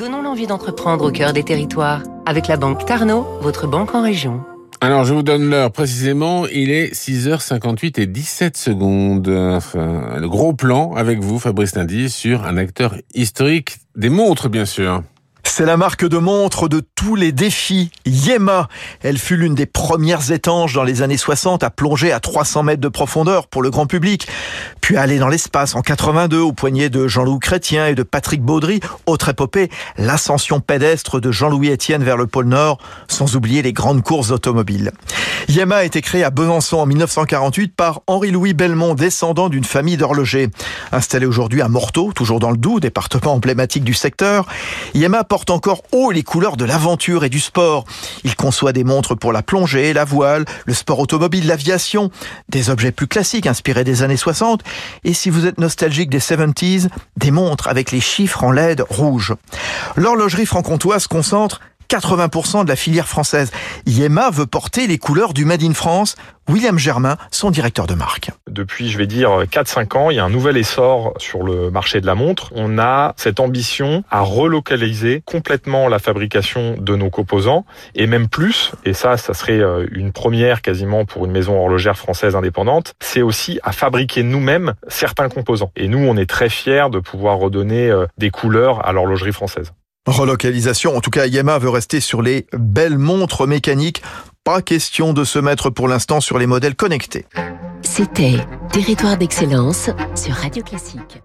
Donnons l'envie d'entreprendre au cœur des territoires. Avec la banque Tarno, votre banque en région. Alors, je vous donne l'heure précisément. Il est 6h58 et 17 secondes. Le gros plan avec vous, Fabrice Nadi, sur un acteur historique des montres, bien sûr. C'est la marque de montre de tous les défis, Yema. Elle fut l'une des premières étanges dans les années 60 à plonger à 300 mètres de profondeur pour le grand public, puis à aller dans l'espace en 82 au poignet de Jean-Louis Chrétien et de Patrick Baudry. Autre épopée, l'ascension pédestre de Jean-Louis Etienne vers le pôle Nord, sans oublier les grandes courses automobiles. Yema a été créé à Besançon en 1948 par Henri-Louis Belmont, descendant d'une famille d'horlogers. Installé aujourd'hui à Morteau, toujours dans le Doubs, département emblématique du secteur, Yema porte encore haut les couleurs de l'aventure et du sport. Il conçoit des montres pour la plongée, la voile, le sport automobile, l'aviation, des objets plus classiques inspirés des années 60, et si vous êtes nostalgique des 70s, des montres avec les chiffres en LED rouge. L'horlogerie franc-comtoise concentre 80% de la filière française. Yema veut porter les couleurs du Made in France. William Germain, son directeur de marque. Depuis, je vais dire, 4-5 ans, il y a un nouvel essor sur le marché de la montre. On a cette ambition à relocaliser complètement la fabrication de nos composants et même plus, et ça, ça serait euh, une première quasiment pour une maison horlogère française indépendante, c'est aussi à fabriquer nous-mêmes certains composants. Et nous, on est très fiers de pouvoir redonner euh, des couleurs à l'horlogerie française. Relocalisation, en tout cas Yema veut rester sur les belles montres mécaniques. Pas question de se mettre pour l'instant sur les modèles connectés. C'était Territoire d'excellence sur Radio Classique.